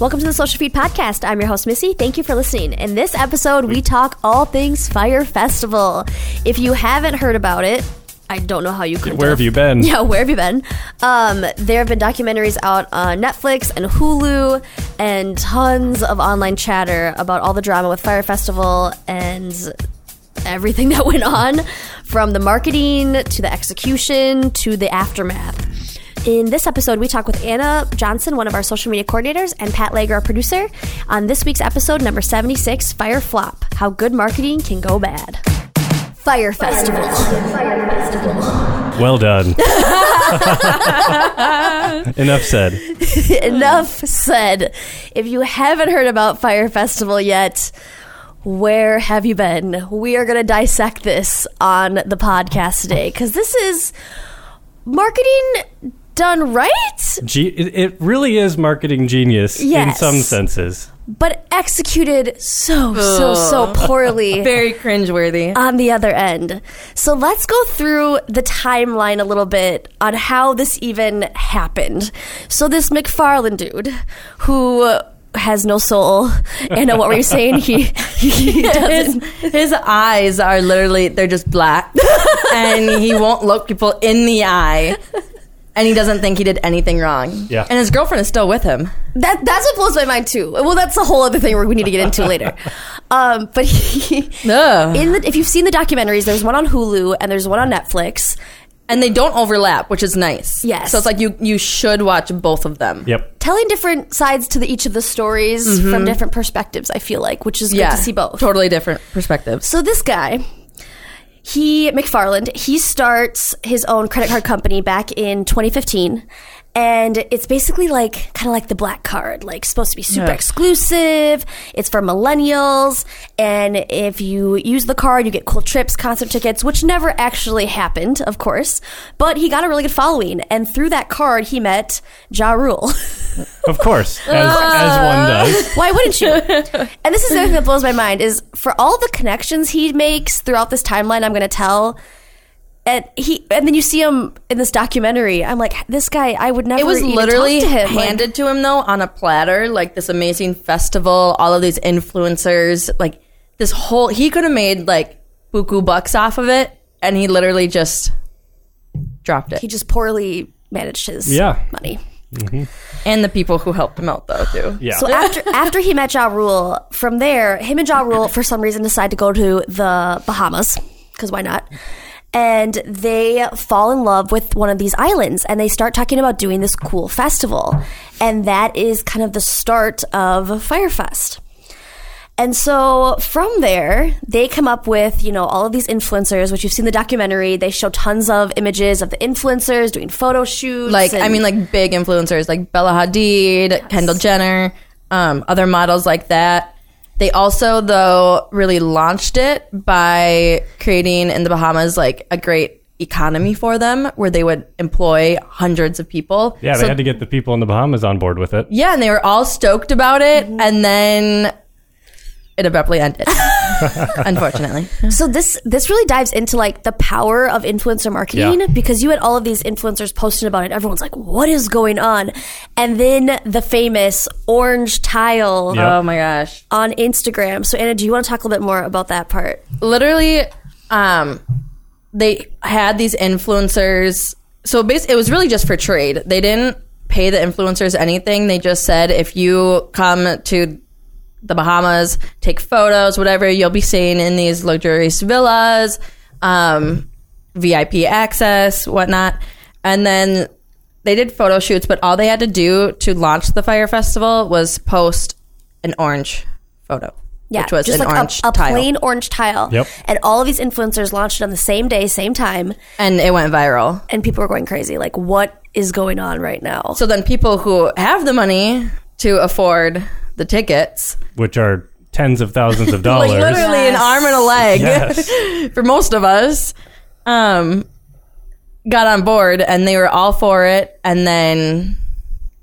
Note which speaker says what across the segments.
Speaker 1: Welcome to the Social Feed Podcast. I'm your host, Missy. Thank you for listening. In this episode, we talk all things Fyre Festival. If you haven't heard about it, I don't know how you could.
Speaker 2: Where have you been?
Speaker 1: Yeah, where have you been? Um, there have been documentaries out on Netflix and Hulu, and tons of online chatter about all the drama with Fyre Festival and everything that went on, from the marketing to the execution to the aftermath. In this episode, we talk with Anna Johnson, one of our social media coordinators, and Pat Lager, our producer, on this week's episode, number 76 Fyre Flop How Good Marketing Can Go Bad. Fyre Festival.
Speaker 2: Well done. Enough said.
Speaker 1: Enough said. If you haven't heard about Fyre Festival yet, where have you been? We are going to dissect this on the podcast today because this is marketing done right,
Speaker 2: Ge- it, it really is marketing genius in some senses.
Speaker 1: but executed so, so, so poorly.
Speaker 3: Very cringeworthy.
Speaker 1: on the other end. So let's go through the timeline a little bit on how this even happened. So this McFarland dude who has no soul. Anna, what were you saying? He, he
Speaker 3: his,
Speaker 1: doesn't.
Speaker 3: his eyes are literally they're just black and he won't look people in the eye and he doesn't think he did anything wrong
Speaker 2: Yeah.
Speaker 3: and his girlfriend is still with him
Speaker 1: That that's what blows my mind too. Well, that's a whole other thing we need to get into later. Um, but he,
Speaker 3: Ugh.
Speaker 1: in the, if you've seen the documentaries, there's one on Hulu and there's one on Netflix.
Speaker 3: and they don't overlap which is nice
Speaker 1: Yes.
Speaker 3: so it's like you you should watch both of them
Speaker 2: Yep.
Speaker 1: Telling different sides to the, each of the stories from different perspectives, I feel like, which is
Speaker 3: yeah
Speaker 1: good to see both.
Speaker 3: totally different perspectives
Speaker 1: So this guy, he McFarland, he starts his own credit card company back in 2015. And it's basically like kind of like the black card, like supposed to be super
Speaker 3: Yeah.
Speaker 1: exclusive. It's for millennials, and if you use the card, you get cool trips, concert tickets, which never actually happened, of course. But he got a really good following, and through that card, he met Ja Rule.
Speaker 2: Of course, as, as uh. one does.
Speaker 1: Why wouldn't you? and this is the thing that blows my mind is for all the connections he makes throughout this timeline I'm going to tell. And he, and then you see him in this documentary. I'm like, this guy, I would never.
Speaker 3: it was
Speaker 1: even
Speaker 3: literally
Speaker 1: talk to him. Like,
Speaker 3: handed to him though on a platter like this amazing festival all of these influencers like this whole he could have made like buku bucks off of it and he literally just dropped it
Speaker 1: he just poorly managed his
Speaker 2: Yeah.
Speaker 1: money. Mm-hmm.
Speaker 3: and the people who helped him out though too
Speaker 2: Yeah.
Speaker 1: So after after he met Ja Rule, from there, him and Ja Rule for some reason decide to go to the Bahamas because why not? And they fall in love with one of these islands, and they start talking about doing this cool festival, and that is kind of the start of Fyrefest. And so from there, they come up with, you know, all of these influencers, which you've seen the documentary. They show tons of images of the influencers doing photo shoots.
Speaker 3: like i mean like big influencers like bella hadid kendall jenner um, other models like that they also though really launched it by creating in the bahamas like a great economy for them where they would employ hundreds of people
Speaker 2: yeah, they
Speaker 3: So-
Speaker 2: had to get the people in the Bahamas on board with it.
Speaker 3: yeah and they were all stoked about it and then it abruptly ended unfortunately
Speaker 1: So this this really dives into like the power of influencer marketing
Speaker 2: Yeah.
Speaker 1: because you had all of these influencers posting about it. Everyone's like, "What is going on?" And then the famous orange tile
Speaker 2: Yep.
Speaker 3: oh my gosh
Speaker 1: on Instagram. So Anna, do you want to talk a little bit more about that part?
Speaker 3: literally um they had these influencers so basically it was really just for trade they didn't pay the influencers anything they just said if you come to the bahamas take photos whatever you'll be staying in these luxurious villas um vip access whatnot and then they did photo shoots but all they had to do to launch the Fyre festival was post an orange photo
Speaker 1: Yeah,
Speaker 3: which was
Speaker 1: just
Speaker 3: an
Speaker 1: like
Speaker 3: orange
Speaker 1: a, a
Speaker 3: tile.
Speaker 1: plain orange tile.
Speaker 2: Yep.
Speaker 1: And all of these influencers launched it on the same day, same time,
Speaker 3: and it went viral.
Speaker 1: and people were going crazy. Like, what is going on right now?
Speaker 3: So then people who have the money to afford the tickets,
Speaker 2: which are tens of thousands of
Speaker 3: like
Speaker 2: dollars.
Speaker 3: literally an arm and a leg
Speaker 2: Yes.
Speaker 3: for most of us, um, got on board and they were all for it. And then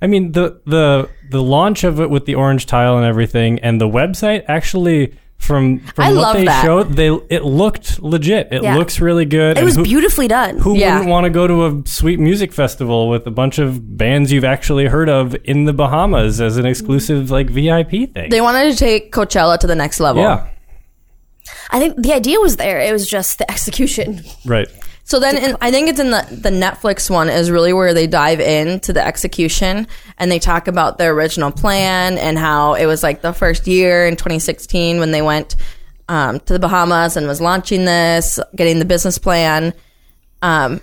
Speaker 2: I mean the the the launch of it with the orange tile and everything, and the website actually from, from
Speaker 3: I
Speaker 2: what
Speaker 3: love
Speaker 2: they
Speaker 3: that.
Speaker 2: showed, they it looked legit. It
Speaker 1: Yeah.
Speaker 2: looks really good.
Speaker 1: It
Speaker 2: and
Speaker 1: was
Speaker 2: who,
Speaker 1: beautifully done.
Speaker 2: Who
Speaker 3: Yeah.
Speaker 2: wouldn't want to go to a sweet music festival with a bunch of bands you've actually heard of in the Bahamas as an exclusive like VIP thing?
Speaker 3: They wanted to take Coachella to the next level.
Speaker 2: yeah,
Speaker 1: I think the idea was there. It was just the execution.
Speaker 2: right.
Speaker 3: So then, in, I think it's in the the Netflix one is really where they dive into the execution and they talk about their original plan and how it was like the first year in 2016 when they went um, to the Bahamas and was launching this, getting the business plan. Um,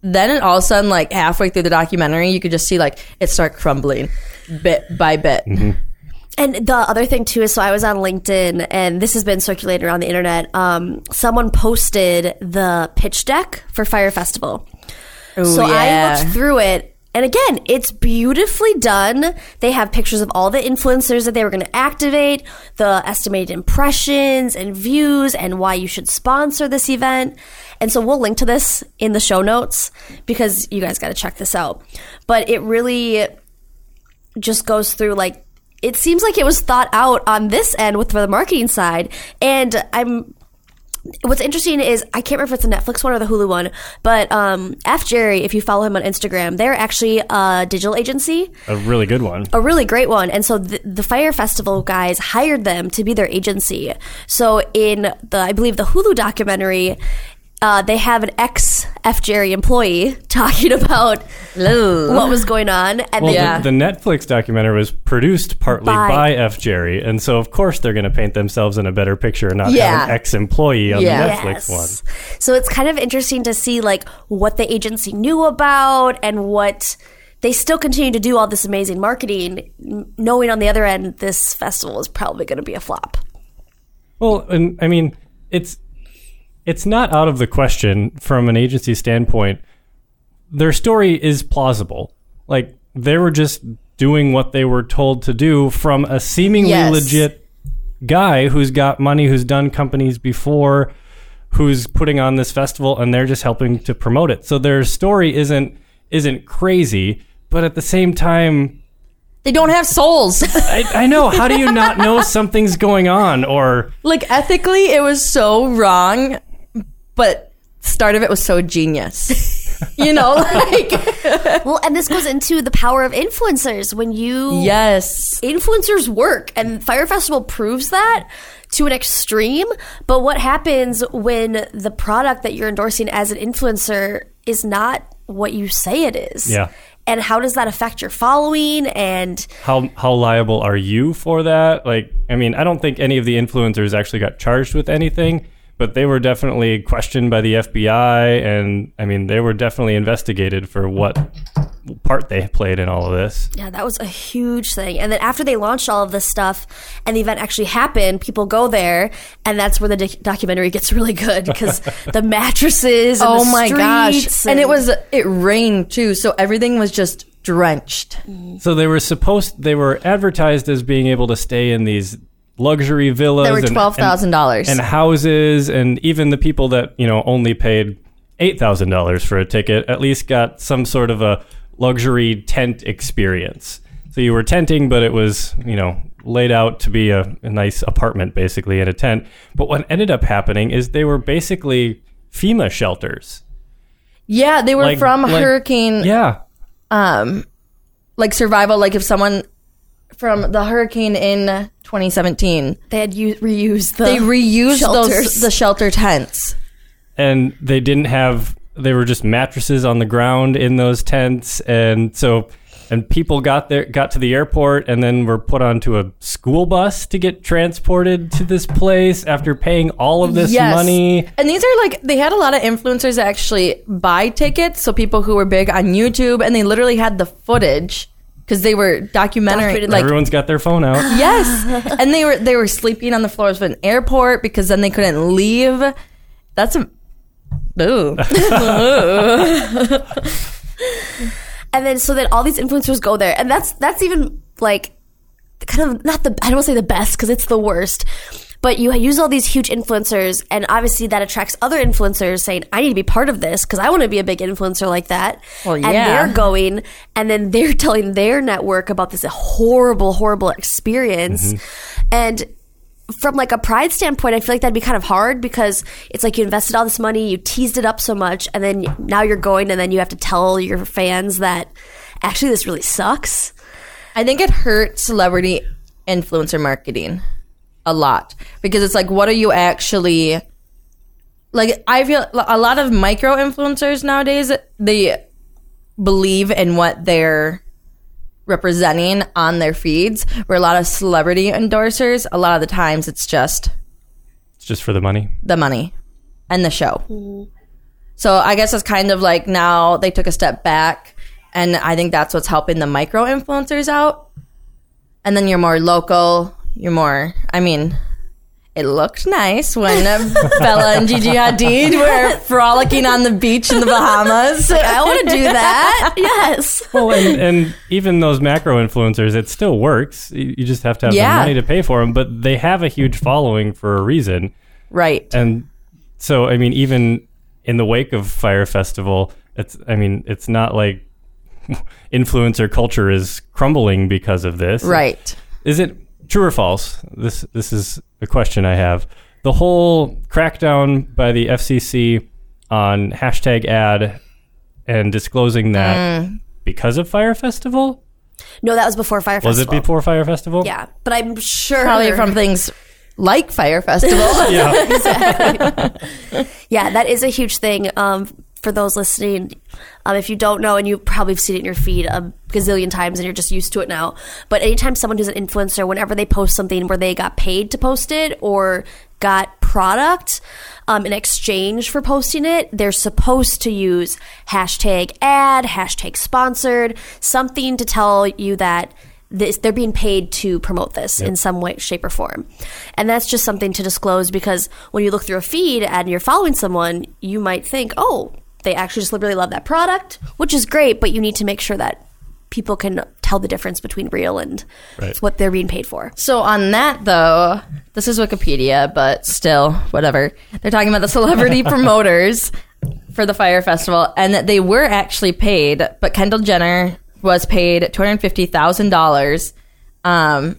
Speaker 3: then it all of a sudden, like halfway through the documentary, you could just see like it start crumbling bit by bit.
Speaker 1: And the other thing too is, so I was on LinkedIn, and this has been circulating around the internet. Um, someone posted the pitch deck for Fyre Festival. so I looked through it, and again, it's beautifully done. They have pictures of all the influencers that they were going to activate, the estimated impressions and views, and why you should sponsor this event. And so we'll link to this in the show notes because you guys got to check this out. But it really just goes through like it seems like it was thought out on this end with the marketing side and i'm what's interesting is i can't remember if it's the netflix one or the hulu one but um f jerry if you follow him on instagram they're actually a digital agency
Speaker 2: A really good one.
Speaker 1: a really great one. And so the, the Fyre Festival guys hired them to be their agency. So in the, I believe the Hulu documentary, uh, they have an ex F Jerry employee talking about what was going on, and
Speaker 2: Well,
Speaker 1: they,
Speaker 3: Yeah.
Speaker 2: the, the Netflix documentary was produced partly
Speaker 1: By-
Speaker 2: by, F. Jerry, and so of course they're going to paint themselves in a better picture and not
Speaker 3: Yeah.
Speaker 2: have an ex-employee on
Speaker 3: Yeah.
Speaker 2: the Netflix one.
Speaker 1: So it's kind of interesting to see like what the agency knew about and what they still continue to do all this amazing marketing, knowing on the other end this festival is probably going to be a flop.
Speaker 2: Well, and I mean, it's it's not out of the question from an agency standpoint. Their story is plausible. Like they were just doing what they were told to do from a seemingly
Speaker 3: Yes.
Speaker 2: legit guy who's got money, who's done companies before, who's putting on this festival, and they're just helping to promote it. So their story isn't isn't crazy, but at the same time,
Speaker 3: They don't have souls.
Speaker 2: I, I know. How do you not know something's going on? Or
Speaker 3: like ethically, it was so wrong, but start of it was so genius. you know, like
Speaker 1: Well, and this goes into the power of influencers. When you
Speaker 3: yes,
Speaker 1: influencers work and Fyre festival proves that to an extreme but what happens when the product that you're endorsing as an influencer is not what you say it is
Speaker 2: Yeah.
Speaker 1: and how does that affect your following and
Speaker 2: how how liable are you for that? Like, I mean, I don't think any of the influencers actually got charged with anything, but they were definitely questioned by the FBI, and I mean, they were definitely investigated for what part they played in all of this.
Speaker 1: yeah that was a huge thing and then after they launched all of this stuff and the event actually happened people go there and that's where the doc- documentary gets really good because the mattresses and
Speaker 3: oh
Speaker 1: the
Speaker 3: my gosh,
Speaker 1: streets
Speaker 3: and it was it rained too, so everything was just drenched.
Speaker 2: So they were supposed, they were advertised as being able to stay in these luxury villas.
Speaker 3: There were
Speaker 2: and-
Speaker 3: twelve thousand dollars.
Speaker 2: and houses and even the people that you know only paid eight thousand dollars for a ticket at least got some sort of a luxury tent experience. So you were tenting, but it was you know laid out to be a, a nice apartment basically in a tent. But what ended up happening is they were basically FEMA shelters.
Speaker 3: Yeah, they were
Speaker 2: Like-
Speaker 3: from
Speaker 2: like-
Speaker 3: hurricane
Speaker 2: Yeah,
Speaker 3: um like survival like if someone from the hurricane in 2017
Speaker 1: they had u- reused the
Speaker 3: they reused
Speaker 1: shelters.
Speaker 3: those the shelter tents.
Speaker 2: And they didn't have they were just mattresses on the ground in those tents. And so and people got there got to the airport and then were put onto a school bus to get transported to this place after paying all of this
Speaker 3: Yes.
Speaker 2: money.
Speaker 3: And these are like they had a lot of influencers that actually buy tickets. So people who were big on youtube and they literally had the footage because they were documentary
Speaker 1: Documented,
Speaker 3: like
Speaker 2: everyone's got their phone out.
Speaker 3: Yes. And they were they were sleeping on the floors of an airport because then they couldn't leave. That's a Ooh.
Speaker 1: and then so then all these influencers go there. And that's that's even like kind of not the i don't want to say the best because it's the worst but you use all these huge influencers and obviously that attracts other influencers saying i need to be part of this because i want to be a big influencer like that.
Speaker 3: Well,
Speaker 1: and they're going and then they're telling their network about this horrible horrible experience. Mm-hmm. And from like a pride standpoint, I feel like that'd be kind of hard because it's like you invested all this money, you teased it up so much, and then now you're going, and then you have to tell your fans that actually this really sucks.
Speaker 3: I think it hurts celebrity influencer marketing a lot because it's like, what are you actually like? I feel a lot of micro influencers nowadays they believe in what they're representing on their feeds. Where a lot of celebrity endorsers, a lot of the times it's just
Speaker 2: It's just for the money.
Speaker 3: the money and the show. Mm-hmm. So I guess it's kind of like now they took a step back, and I think that's what's helping the micro influencers out. And then you're more local. You're more. I mean, it looked nice when uh, Bella and Gigi Hadid were frolicking on the beach in the Bahamas.
Speaker 1: Like, I want to do that. yes.
Speaker 2: Well, and, and even those macro influencers, it still works. You you just have to have
Speaker 3: Yeah.
Speaker 2: the money to pay for them, but they have a huge following for a reason.
Speaker 3: right.
Speaker 2: And so, I mean, even in the wake of Fyre Festival, it's, I mean, it's not like influencer culture is crumbling because of this.
Speaker 3: Right.
Speaker 2: Is it true or false? This this is a question I have. The whole crackdown by the FCC on hashtag ad and disclosing that
Speaker 3: Mm.
Speaker 2: because of Fyre Festival?
Speaker 1: No, that was before Fyre
Speaker 2: Was
Speaker 1: Festival.
Speaker 2: it before Fyre Festival?
Speaker 1: Yeah, but I'm sure
Speaker 3: Probably from things like Fyre Festival.
Speaker 2: Yeah.
Speaker 1: Yeah, that is a huge thing. Um, for those listening, um, if you don't know, and you probably have seen it in your feed a gazillion times, and you're just used to it now. But anytime someone who's an influencer, whenever they post something where they got paid to post it or got product um, in exchange for posting it, they're supposed to use hashtag ad, hashtag sponsored, something to tell you that this, they're being paid to promote this in some way, shape, or form. And that's just something to disclose because when you look through a feed and you're following someone, you might think, oh, they actually just really love that product, which is great, but you need to make sure that people can tell the difference between real and
Speaker 2: Right.
Speaker 1: what they're being paid for.
Speaker 3: So on that though, this is Wikipedia, but still, whatever. They're talking about the celebrity promoters for the Fyre Festival, and that they were actually paid, but Kendall Jenner was paid two hundred fifty thousand dollars, um,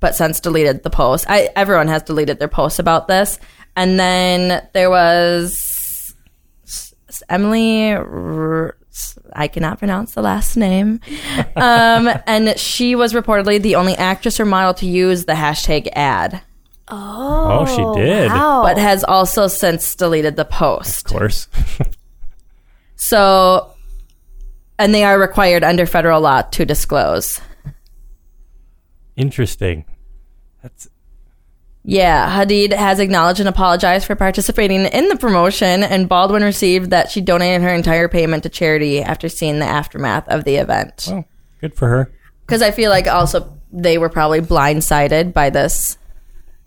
Speaker 3: but since deleted the post. I everyone has deleted their posts about this, and then there was S- Emily. R- I cannot pronounce the last name. Um, and she was reportedly the only actress or model to use the hashtag ad,
Speaker 2: Oh, she did.
Speaker 1: Wow.
Speaker 3: but has also since deleted the post.
Speaker 2: Of course.
Speaker 3: So, and they are required under federal law to disclose.
Speaker 2: Interesting. That's
Speaker 3: Yeah, Hadid has acknowledged and apologized for participating in the promotion, and Baldwin received that she donated her entire payment to charity after seeing the aftermath of the event.
Speaker 2: oh, good for her.
Speaker 3: Because I feel like also they were probably blindsided by this.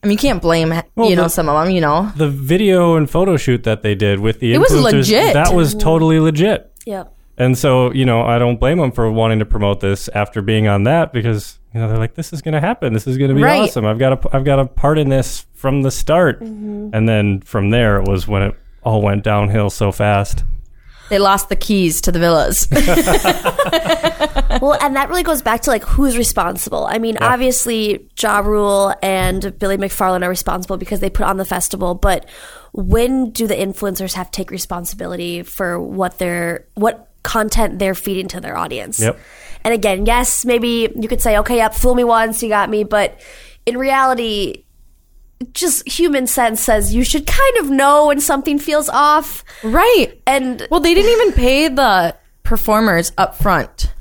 Speaker 3: I mean, you can't blame
Speaker 2: Well,
Speaker 3: you know
Speaker 2: the-
Speaker 3: some of them. You know,
Speaker 2: The video and photo shoot that they did with the
Speaker 3: It was legit.
Speaker 2: That was totally legit.
Speaker 1: Yep.
Speaker 2: And so, you know, I don't blame them for wanting to promote this after being on that because you know they're like, this is going to happen. This is going to be
Speaker 3: Right.
Speaker 2: awesome. I've got a, I've got a part in this from the start. Mm-hmm. And then from there, it was when it all went downhill so fast.
Speaker 3: they lost the keys to the villas.
Speaker 1: well, and that really goes back to like who's responsible. I mean, obviously, Ja Rule and Billy McFarland are responsible because they put on the festival, but when do the influencers have to take responsibility for what they're what content they're feeding to their audience?
Speaker 2: Yep.
Speaker 1: And again, yes, maybe you could say, okay, yep, fool me once, you got me, but in reality, just human sense says you should kind of know when something feels off.
Speaker 3: right.
Speaker 1: And
Speaker 3: Well, they didn't even pay the performers up front.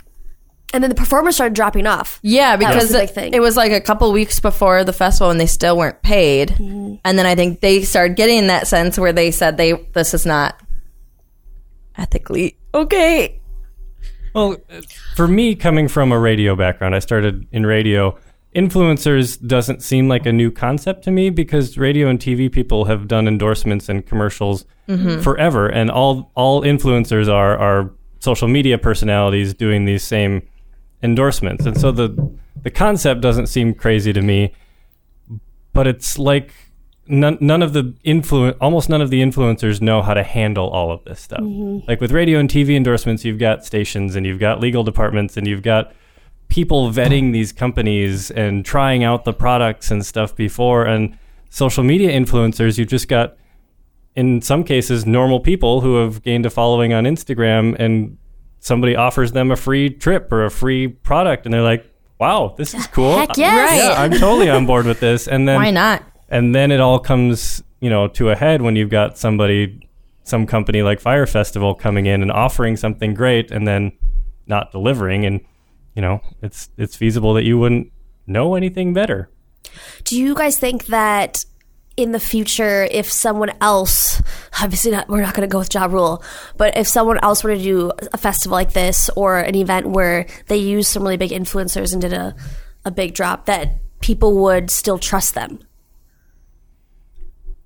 Speaker 1: and then the performers started dropping off.
Speaker 3: Yeah, because it, it was like a couple weeks before the festival and they still weren't paid. Mm-hmm. And then I think they started getting that sense where they said they this is not ethically okay.
Speaker 2: Well, for me, coming from a radio background, I started in radio. Influencers doesn't seem like a new concept to me because radio and TV people have done endorsements and commercials mm-hmm. forever, and all all influencers are are social media personalities doing these same endorsements, and so the the concept doesn't seem crazy to me. But it's like none, none of the influ- almost none of the influencers know how to handle all of this stuff. Mm-hmm. Like with radio and TV endorsements, you've got stations and you've got legal departments and you've got people vetting these companies and trying out the products and stuff before. And social media influencers, you've just got, in some cases, normal people who have gained a following on Instagram and somebody offers them a free trip or a free product. And they're like, wow, this is cool.
Speaker 1: Heck yes.
Speaker 2: Yeah, I'm totally on board with this. And then
Speaker 3: Why not?
Speaker 2: And then it all comes you know to a head when you've got somebody some company like Fyre festival coming in and offering something great and then not delivering and you know it's it's feasible that you wouldn't know anything better
Speaker 1: Do you guys think that in the future, if someone else, obviously not, we're not going to go with Ja Rule, but if someone else were to do a festival like this or an event where they used some really big influencers and did a, a big drop, that people would still trust them?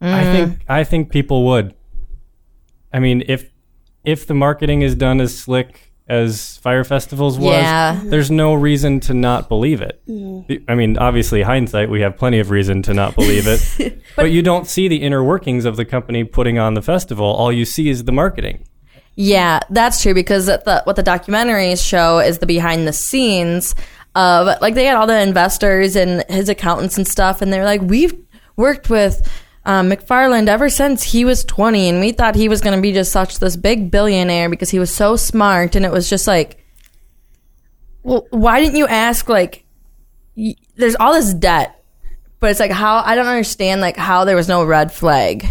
Speaker 2: I mm. think i think people would. I mean if if the marketing is done as slick as Fyre festivals was
Speaker 3: Yeah.
Speaker 2: there's no reason to not believe it. Mm. I mean obviously hindsight we have plenty of reason to not believe it. But you don't see the inner workings of the company putting on the festival. All you see is the marketing.
Speaker 3: Yeah, that's true because the, what the documentaries show is the behind the scenes of like they had all the investors and his accountants and stuff, and they're like, we've worked with um, McFarland ever since he was 20, and we thought he was going to be just such this big billionaire because he was so smart, and it was just like, well, why didn't you ask like, y- there's all this debt, but it's like how I don't understand like how there was no red flag,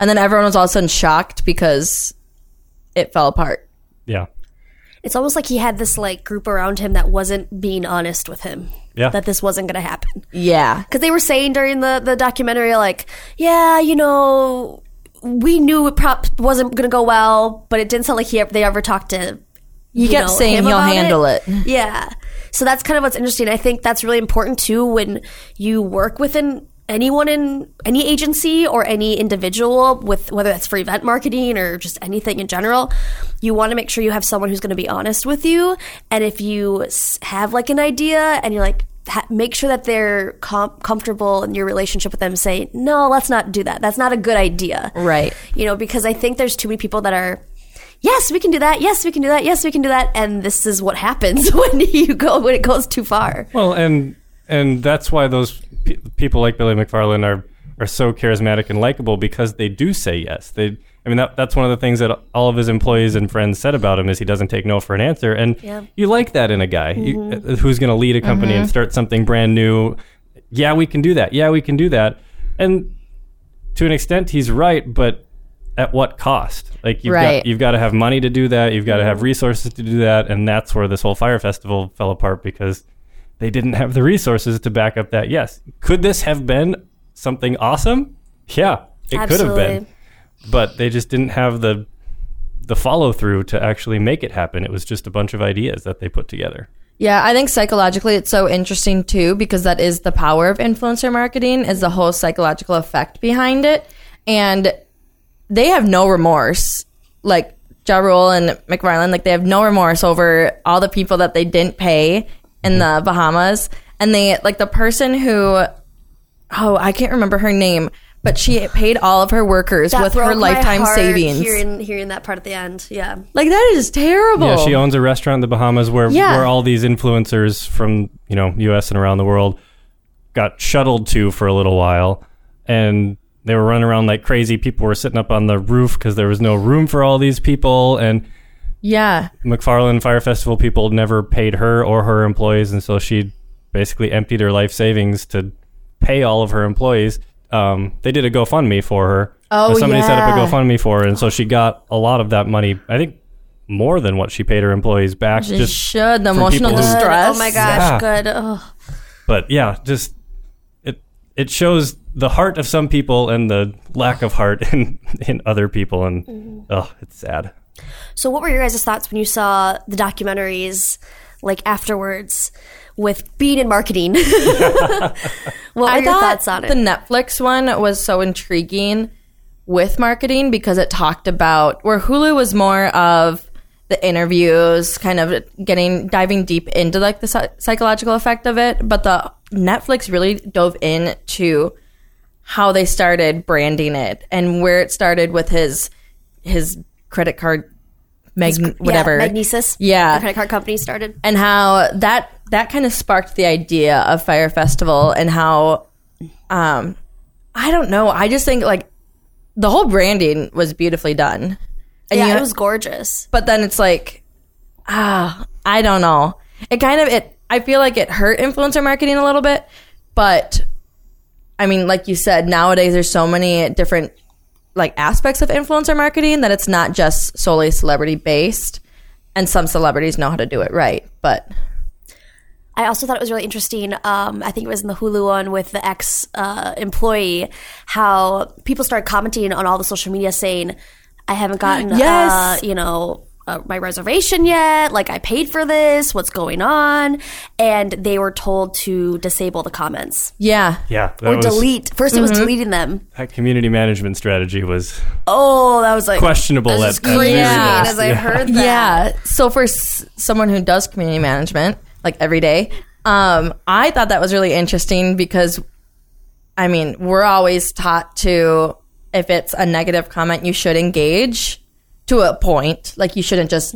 Speaker 3: and then everyone was all of a sudden shocked because it fell apart.
Speaker 2: yeah
Speaker 1: It's almost like he had this like group around him that wasn't being honest with him.
Speaker 2: Yeah.
Speaker 1: That this wasn't going to happen.
Speaker 3: Yeah.
Speaker 1: Because they were saying during the, the documentary, like, yeah, you know, we knew it prop wasn't going to go well, but it didn't sound like he they ever talked to.
Speaker 3: He kept saying
Speaker 1: him
Speaker 3: he'll
Speaker 1: about
Speaker 3: handle it.
Speaker 1: Yeah. So that's kind of what's interesting. I think that's really important too when you work within anyone in any agency or any individual with whether that's for event marketing or just anything in general you want to make sure you have someone who's going to be honest with you. And if you have like an idea and you're like ha- make sure that they're com- comfortable in your relationship with them say no let's not do that. That's not a good idea.
Speaker 3: Right.
Speaker 1: you know because i think there's too many people that are yes we can do that. Yes we can do that. Yes we can do that. And this is what happens when you go when it goes too far.
Speaker 2: Well, and and that's why those pe- people like Billy McFarland are are so charismatic and likable because they do say yes. They, I mean, that that's one of the things that all of his employees and friends said about him is he doesn't take no for an answer, and
Speaker 1: Yeah.
Speaker 2: you like that in a guy you, mm-hmm. uh, who's going to lead a company and mm-hmm. start something brand new. Yeah, we can do that. Yeah, we can do that, and to an extent, he's right, but at what cost? Like you've
Speaker 3: Right.
Speaker 2: got you've got to have money to do that. You've got to have mm-hmm. resources to do that, and that's where this whole Fyre festival fell apart because they didn't have the resources to back up that. Yes, could this have been something awesome? Yeah, it could have been, but they just didn't have the the follow through to actually make it happen. It was just a bunch of ideas that they put together.
Speaker 3: Yeah, I think psychologically it's so interesting too because that is the power of influencer marketing is the whole psychological effect behind it. And they have no remorse. Like Ja Rule and McFarland, like they have no remorse over all the people that they didn't pay in the Bahamas. And they like the person who oh, I can't remember her name, but she paid all of her workers
Speaker 1: That
Speaker 3: with her
Speaker 1: broke my
Speaker 3: lifetime
Speaker 1: heart
Speaker 3: savings.
Speaker 1: Hearing, hearing that part at the end, yeah.
Speaker 3: like that is terrible.
Speaker 2: Yeah, she owns a restaurant in the Bahamas where
Speaker 3: Yeah.
Speaker 2: where all these influencers from you know U.S. and around the world got shuttled to for a little while, and they were running around like crazy. People were sitting up on the roof because there was no room for all these people, and
Speaker 3: yeah.
Speaker 2: McFarland Fyre Festival people never paid her or her employees, and so she basically emptied her life savings to pay all of her employees. Um, they did a GoFundMe for her.
Speaker 3: Oh,
Speaker 2: somebody set up a. GoFundMe for her, and so she got a lot of that money. I think more than what she paid her employees back.
Speaker 3: She
Speaker 2: just
Speaker 3: should. The emotional
Speaker 2: people who-
Speaker 3: distress.
Speaker 1: Oh my gosh,
Speaker 2: Yeah.
Speaker 1: good. Oh.
Speaker 2: but yeah, just it it shows the heart of some people and the lack of heart in in other people, and oh, it's sad.
Speaker 1: So, what were your guys' thoughts when you saw the documentaries, like afterwards, with being in marketing? what were
Speaker 3: I
Speaker 1: your
Speaker 3: thought
Speaker 1: thoughts on it?
Speaker 3: the Netflix one was so intriguing with marketing because it talked about where Hulu was more of the interviews, kind of getting diving deep into like the psychological effect of it, but the Netflix really dove into how they started branding it and where it started with his his credit card mag- whatever
Speaker 1: yeah, Magnises.
Speaker 3: Yeah.
Speaker 1: credit card company started.
Speaker 3: and how that that kind of sparked the idea of Fyre Festival and how, um, I don't know. I just think like the whole branding was beautifully done. And
Speaker 1: yeah,
Speaker 3: you-
Speaker 1: it was gorgeous.
Speaker 3: but then it's like, ah, I don't know. It kind of it. I feel like it hurt influencer marketing a little bit, but I mean, like you said, nowadays there's so many different like aspects of influencer marketing that it's not just solely celebrity based, and some celebrities know how to do it right. But
Speaker 1: I also thought it was really interesting. Um, I think it was in the Hulu one with the ex uh, employee, how people started commenting on all the social media saying, "I haven't gotten,
Speaker 3: Yes.
Speaker 1: uh, you know." Uh, my reservation yet? Like I paid for this. What's going on? And they were told to disable the comments
Speaker 3: yeah,
Speaker 2: Yeah,
Speaker 1: or
Speaker 2: was,
Speaker 1: delete. First, it was
Speaker 3: Mm-hmm.
Speaker 1: deleting them.
Speaker 2: that community management strategy was
Speaker 1: Oh, that was like
Speaker 2: questionable.
Speaker 1: That's
Speaker 2: at, at
Speaker 1: crazy.
Speaker 2: very
Speaker 3: Yeah.
Speaker 1: As I
Speaker 2: Yeah.
Speaker 1: heard that,
Speaker 3: Yeah. So for s- someone who does community management like every day, um, I thought that was really interesting because, I mean, we're always taught to if it's a negative comment, you should engage to a point. Like you shouldn't just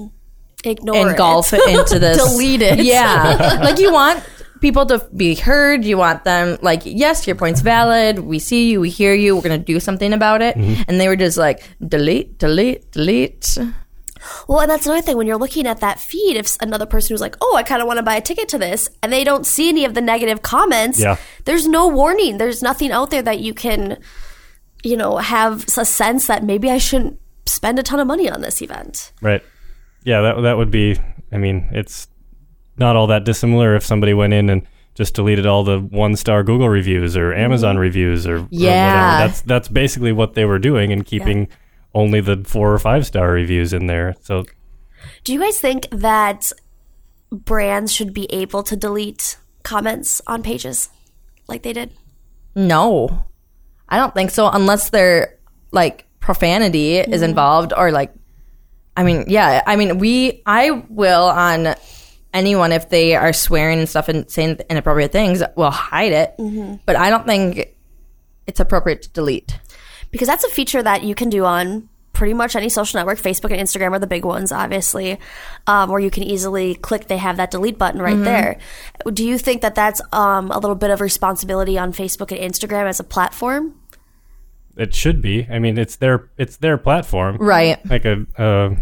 Speaker 1: ignore
Speaker 3: engulf
Speaker 1: it.
Speaker 3: it into this.
Speaker 1: Delete it.
Speaker 3: Yeah. like you want people to be heard. You want them like, yes, your point's valid. We see you. We hear you. We're gonna do something about it. Mm-hmm. And they were just like delete, delete, delete.
Speaker 1: Well, and that's another thing when you're looking at that feed. If another person who's like, "Oh, I kind of want to buy a ticket to this," and they don't see any of the negative comments,
Speaker 2: Yeah.
Speaker 1: there's no warning. There's nothing out there that you can, you know, have a sense that maybe I shouldn't spend a ton of money on this event.
Speaker 2: Right. Yeah, that that would be. I mean, it's not all that dissimilar if somebody went in and just deleted all the one star Google reviews or mm-hmm. Amazon reviews or, or
Speaker 3: Yeah.
Speaker 2: whatever. That's that's basically what they were doing and keeping only the four or five star reviews in there. So
Speaker 1: Do you guys think that brands should be able to delete comments on pages like they did?
Speaker 3: No, I don't think so. Unless they're like profanity is involved or like, I mean, yeah, I mean, we, I will on anyone if they are swearing and stuff and saying inappropriate things, will hide it. But I don't think it's appropriate to delete.
Speaker 1: because that's a feature that you can do on pretty much any social network. Facebook and Instagram are the big ones, obviously, um, where you can easily click. They have that delete button right there. Do you think that that's um, a little bit of responsibility on Facebook and Instagram as a platform?
Speaker 2: It should be. I mean, it's their it's their platform.
Speaker 3: Right.
Speaker 2: like a a,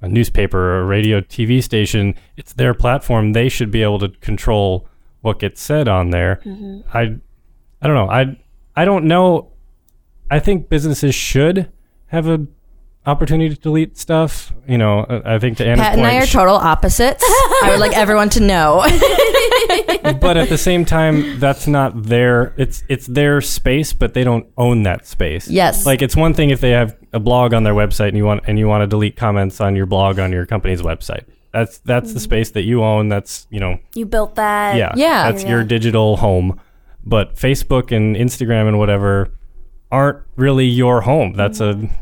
Speaker 2: a newspaper or a radio TV station, it's their platform. They should be able to control what gets said on there. Mm-hmm. I I don't know. I I don't know. I think businesses should have a opportunity to delete stuff. You know, I I think to Anna's
Speaker 3: Pat and
Speaker 2: point,
Speaker 3: I are total opposites. I would like everyone to know.
Speaker 2: but at the same time, that's not their. It's it's their space, but they don't own that space.
Speaker 3: Yes.
Speaker 2: Like it's one thing if they have a blog on their website and you want and you want to delete comments on your blog on your company's website. That's that's the mm-hmm. space that you own. That's you know
Speaker 1: You built that.
Speaker 2: yeah
Speaker 3: Yeah.
Speaker 2: that's your digital home. But Facebook and Instagram and whatever aren't really your home. That's a mm-hmm.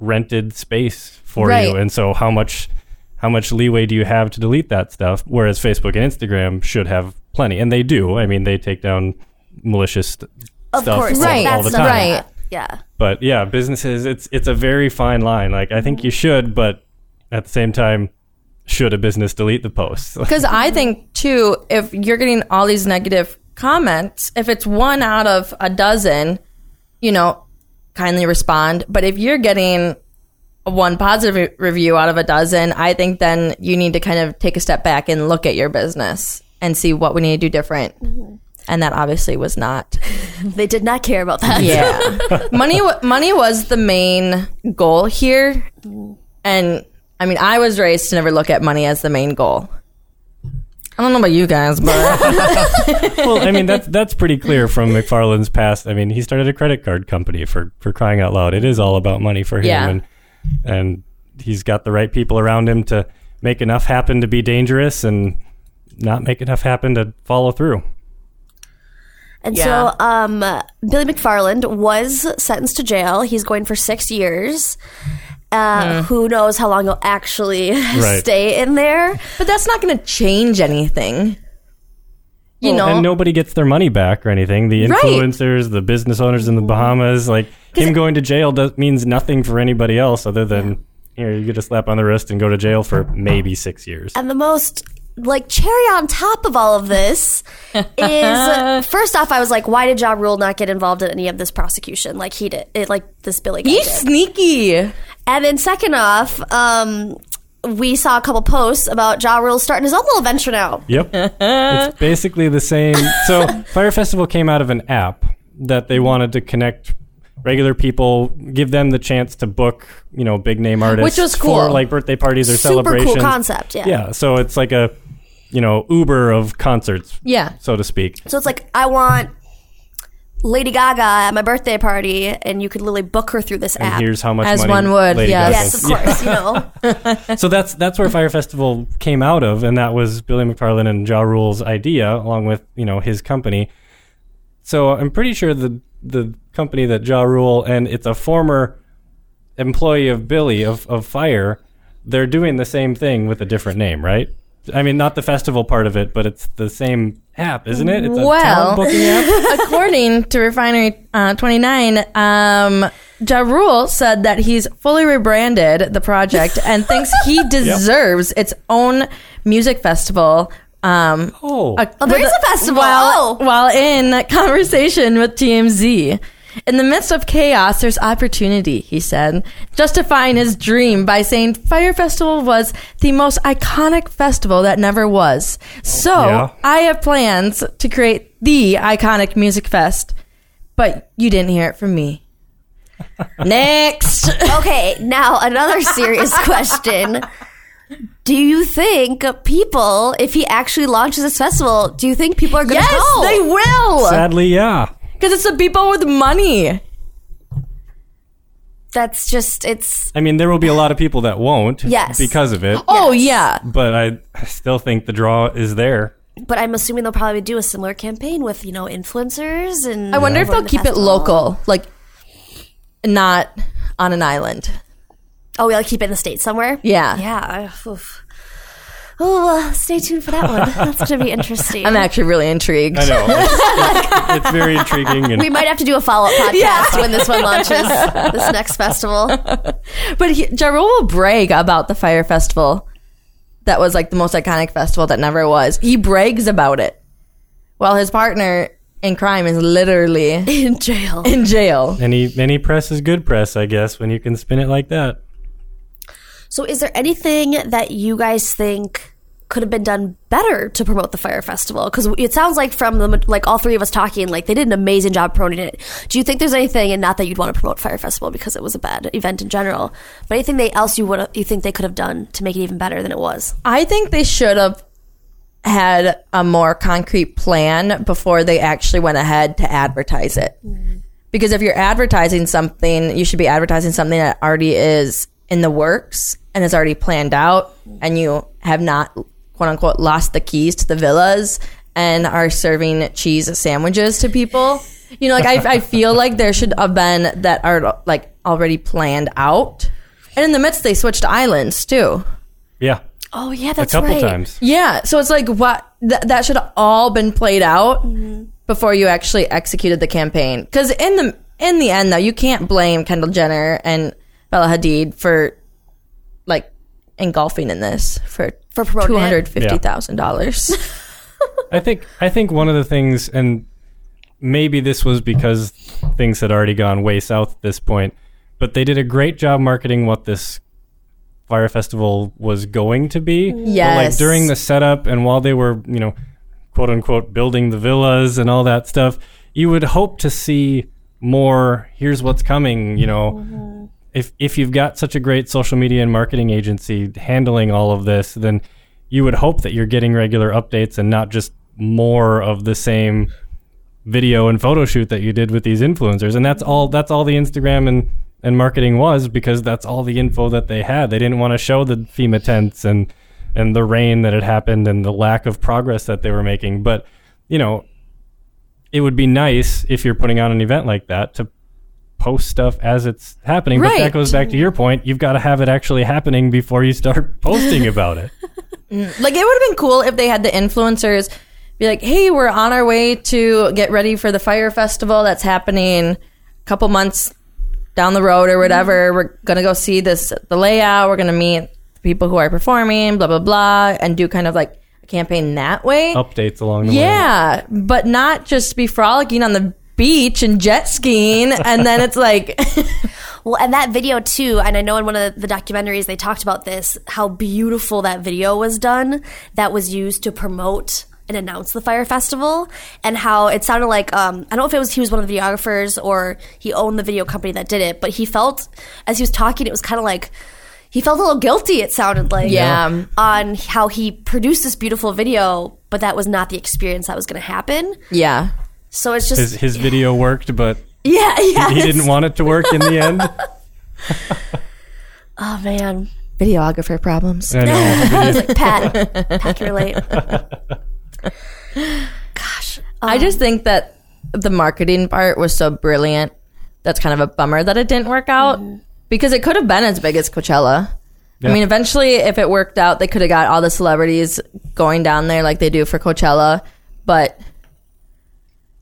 Speaker 2: Rented space for
Speaker 3: Right.
Speaker 2: you. And so how much how much leeway do you have to delete that stuff? Whereas Facebook and Instagram should have plenty, and they do. I mean, they take down malicious st-
Speaker 1: Of
Speaker 2: stuff
Speaker 1: course,
Speaker 2: all,
Speaker 3: Right.
Speaker 2: all
Speaker 1: That's
Speaker 2: the time.
Speaker 3: Right.
Speaker 1: Yeah.
Speaker 2: But yeah, businesses, it's it's a very fine line. Like I think you should, but at the same time, should a business delete the posts?
Speaker 3: Because I think too, if you're getting all these negative comments, if it's one out of a dozen, you know, kindly respond. But if you're getting one positive re- review out of a dozen, I think then you need to kind of take a step back and look at your business and see what we need to do different. Mm-hmm. And that obviously was not.
Speaker 1: They did not care about that.
Speaker 3: Yeah, money. wa- Money was the main goal here, mm-hmm. and I mean, I was raised to never look at money as the main goal. I don't know about you guys, but
Speaker 2: well, I mean that's that's pretty clear from McFarland's past. I mean, he started a credit card company for for crying out loud. It is all about money for him,
Speaker 3: Yeah.
Speaker 2: and and he's got the right people around him to make enough happen to be dangerous and not make enough happen to follow through.
Speaker 1: And
Speaker 3: Yeah.
Speaker 1: so, um, Billy McFarland was sentenced to jail. He's going for six years. Uh, Who knows how long he'll actually stay in there?
Speaker 3: but that's not going to change anything. You know,
Speaker 2: and nobody gets their money back or anything. The
Speaker 3: Right.
Speaker 2: influencers, the business owners in the Bahamas, like him going to jail does means nothing for anybody else other than here you get a slap on the wrist and go to jail for maybe six years.
Speaker 1: And the most like cherry on top of all of this is first off, I was like, why did Ja Rule not get involved in any of this prosecution like he did? It like this Billy guy
Speaker 3: He's
Speaker 1: did.
Speaker 3: sneaky.
Speaker 1: And then second off, um, we saw a couple posts about Ja Rule starting his own little venture now.
Speaker 2: Yep. it's basically the same. So, Fyre Festival came out of an app that they wanted to connect regular people, give them the chance to book, you know, big name artists
Speaker 3: Which was
Speaker 2: for
Speaker 3: cool.
Speaker 2: like birthday parties or
Speaker 1: Super
Speaker 2: celebrations.
Speaker 1: cool concept, yeah.
Speaker 2: Yeah, so it's like a, you know, Uber of concerts,
Speaker 3: Yeah.
Speaker 2: so to speak.
Speaker 1: So it's like I want Lady Gaga at my birthday party, and you could literally book her through this
Speaker 2: And
Speaker 1: app.
Speaker 2: here's how much
Speaker 3: As
Speaker 2: money
Speaker 3: one would,
Speaker 2: Lady
Speaker 3: yes.
Speaker 2: Gaga
Speaker 1: yes, of
Speaker 2: Yeah.
Speaker 1: course. You know,
Speaker 2: so that's that's where Fyre Festival came out of, and that was Billy McFarland and Ja Rule's idea, along with you know his company. So I'm pretty sure the the company that Ja Rule and it's a former employee of Billy of of Fyre, they're doing the same thing with a different name, right? I mean, not the festival part of it, but it's the same app, isn't it? It's a
Speaker 3: Well-
Speaker 2: booking app.
Speaker 3: According to Refinery uh, 29, um, Ja Rule said that he's fully rebranded the project and thinks he deserves its own music festival. Um,
Speaker 2: Oh,
Speaker 3: a-
Speaker 1: Oh, there
Speaker 3: with
Speaker 1: is a festival.
Speaker 3: While,
Speaker 1: Oh.
Speaker 3: while in conversation with TMZ. In the midst of chaos, there's opportunity, he said, justifying his dream by saying Fyre Festival was the most iconic festival that never was. So
Speaker 2: Yeah.
Speaker 3: I have plans to create the iconic music fest. But you didn't hear it from me. Next.
Speaker 1: okay. Now another serious question. Do you think people, if he actually launches this festival, do you think people are going to
Speaker 3: yes,
Speaker 1: go?
Speaker 3: they will.
Speaker 2: sadly, yeah.
Speaker 3: Because it's the people with money.
Speaker 1: That's just it's.
Speaker 2: I mean, there will be a lot of people that won't,
Speaker 1: Yes.
Speaker 2: because of it.
Speaker 3: Oh, yeah.
Speaker 2: But I, I still think the draw is there.
Speaker 1: But I'm assuming they'll probably do a similar campaign with you know influencers and.
Speaker 3: I wonder if they'll
Speaker 1: the
Speaker 3: keep it local, like not on an island.
Speaker 1: Oh, we'll keep it in the states somewhere.
Speaker 3: Yeah.
Speaker 1: Yeah. I- oof. Oh, well, stay tuned for that one. That's going to be interesting.
Speaker 3: I'm actually really intrigued.
Speaker 2: I know. It's, it's, it's very intriguing. And
Speaker 1: we might have to do a follow up podcast when this one launches. This next festival.
Speaker 3: But he, Ja will brag about the Fyre Festival. That was like the most iconic festival that never was. He brags about it. While his partner in crime is literally
Speaker 1: In jail.
Speaker 3: in jail.
Speaker 2: any any press is good press, I guess, when you can spin it like that.
Speaker 1: So, is there anything that you guys think could have been done better to promote the Fyre festival? Because it sounds like from the like all three of us talking, like they did an amazing job promoting it. Do you think there's anything, and not that you'd want to promote Fyre festival because it was a bad event in general, but anything they else you would you think they could have done to make it even better than it was?
Speaker 3: I think they should have had a more concrete plan before they actually went ahead to advertise it. Hmm. Because if you're advertising something, you should be advertising something that already is in the works and is already planned out, and you have not, quote unquote, lost the keys to the villas and are serving cheese sandwiches to people. You know, like I, I feel like there should have been that are like already planned out. And in the midst, they switched islands too.
Speaker 2: Yeah,
Speaker 1: Oh yeah, that's a
Speaker 2: couple
Speaker 1: right.
Speaker 2: times.
Speaker 3: Yeah, so it's like what th- that should have all been played out before you actually executed the campaign. Because in the in the end, though, you can't blame Kendall Jenner and Bella Hadid for like engulfing in this for
Speaker 1: For promoting
Speaker 3: two
Speaker 1: it?
Speaker 3: hundred fifty thousand dollars.
Speaker 2: I think I think one of the things, and maybe this was because things had already gone way south at this point, but they did a great job marketing what this Fyre festival was going to be. But, like during the setup and while they were, you know, quote unquote building the villas and all that stuff, you would hope to see more. Here's what's coming. You know, mm-hmm. If if you've got such a great social media and marketing agency handling all of this, then you would hope that you're getting regular updates and not just more of the same video and photo shoot that you did with these influencers. And that's all that's all the Instagram and and marketing was because that's all the info that they had. They didn't want to show the FEMA tents and and the rain that had happened and the lack of progress that they were making. But, you know, it would be nice if you're putting on an event like that to post stuff as it's happening. But that goes back to your point. You've got to have it actually happening before you start posting about it.
Speaker 3: Mm, like it would have been cool if they had the influencers be like, "Hey, we're on our way to get ready for the Fyre festival that's happening a couple months down the road or whatever. Mm. We're gonna go see this the layout. We're gonna meet the people who are performing, blah blah blah, and do kind of like a campaign that way.
Speaker 2: Updates along the way.
Speaker 3: Yeah, but not just be frolicking on the beach and jet skiing, and then it's like,
Speaker 1: Well, and that video too, and I know in one of the documentaries they talked about this, how beautiful that video was done that was used to promote and announce the Fyre festival, and how it sounded like um, I don't know if it was he was one of the videographers or he owned the video company that did it, but he felt as he was talking, it was kind of like he felt a little guilty. It sounded like
Speaker 3: Yeah.
Speaker 1: on how he produced this beautiful video, but that was not the experience that was going to happen.
Speaker 3: yeah,
Speaker 1: So it's just
Speaker 2: His, his video worked, but
Speaker 1: yeah, yeah.
Speaker 2: he didn't want it to work in the end.
Speaker 1: Oh man,
Speaker 3: videographer problems.
Speaker 2: I know.
Speaker 1: It's like, Pat, Pat can relate. Gosh,
Speaker 3: I just um, think that the marketing part was so brilliant. That's kind of a bummer that it didn't work out mm-hmm. because it could have been as big as Coachella.
Speaker 2: Yeah.
Speaker 3: I mean, eventually, if it worked out, they could have got all the celebrities going down there like they do for Coachella, but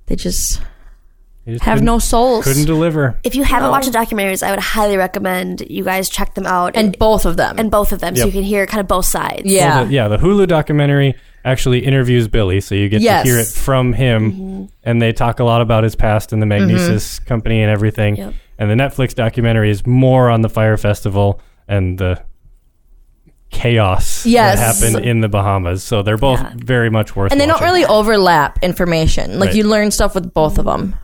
Speaker 3: they just
Speaker 2: He just
Speaker 3: have no souls.
Speaker 2: Couldn't deliver.
Speaker 1: if you haven't watched the documentaries, I would highly recommend you guys check them out
Speaker 3: and both of them.
Speaker 1: and both of them, so
Speaker 2: Yep.
Speaker 1: you can hear kind of both sides.
Speaker 3: yeah.
Speaker 2: Well, the, yeah, the Hulu documentary actually interviews Billy, so you get
Speaker 3: Yes.
Speaker 2: to hear it from him, mm-hmm. and they talk a lot about his past and the mm-hmm. Magnises company and everything.
Speaker 1: Yep.
Speaker 2: And the Netflix documentary is more on the Fyre festival and the chaos
Speaker 3: Yes.
Speaker 2: that happened in the Bahamas. So they're both
Speaker 1: Yeah.
Speaker 2: very much worth.
Speaker 3: and they don't really overlap information. Like
Speaker 2: Right.
Speaker 3: you learn stuff with both of them.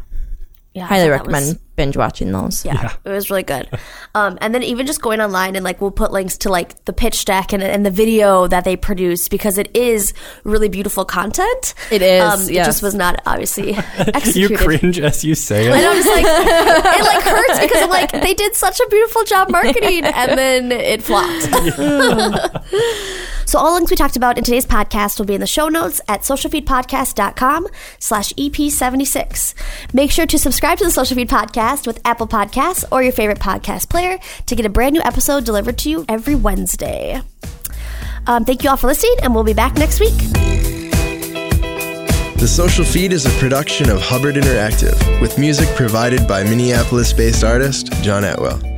Speaker 1: Yeah,
Speaker 3: Highly
Speaker 1: that
Speaker 3: recommend
Speaker 1: was-
Speaker 3: binge watching those.
Speaker 1: yeah, it was really good. Um, and then even just going online and like we'll put links to like the pitch deck and, and the video that they produced because it is really beautiful content.
Speaker 3: It is,
Speaker 1: Um, It just was not obviously
Speaker 2: You cringe as you say it.
Speaker 1: And
Speaker 2: it.
Speaker 1: I'm just like, it like hurts because I'm like, they did such a beautiful job marketing and then it flopped. so all links we talked about in today's podcast will be in the show notes at socialfeedpodcast.com slash EP76. Make sure to subscribe to the Social Feed Podcast with Apple Podcasts or your favorite podcast player to get a brand new episode delivered to you every Wednesday. Um, thank you all for listening and we'll be back next week.
Speaker 4: The Social Feed is a production of Hubbard Interactive, with music provided by Minneapolis based artist John Atwell.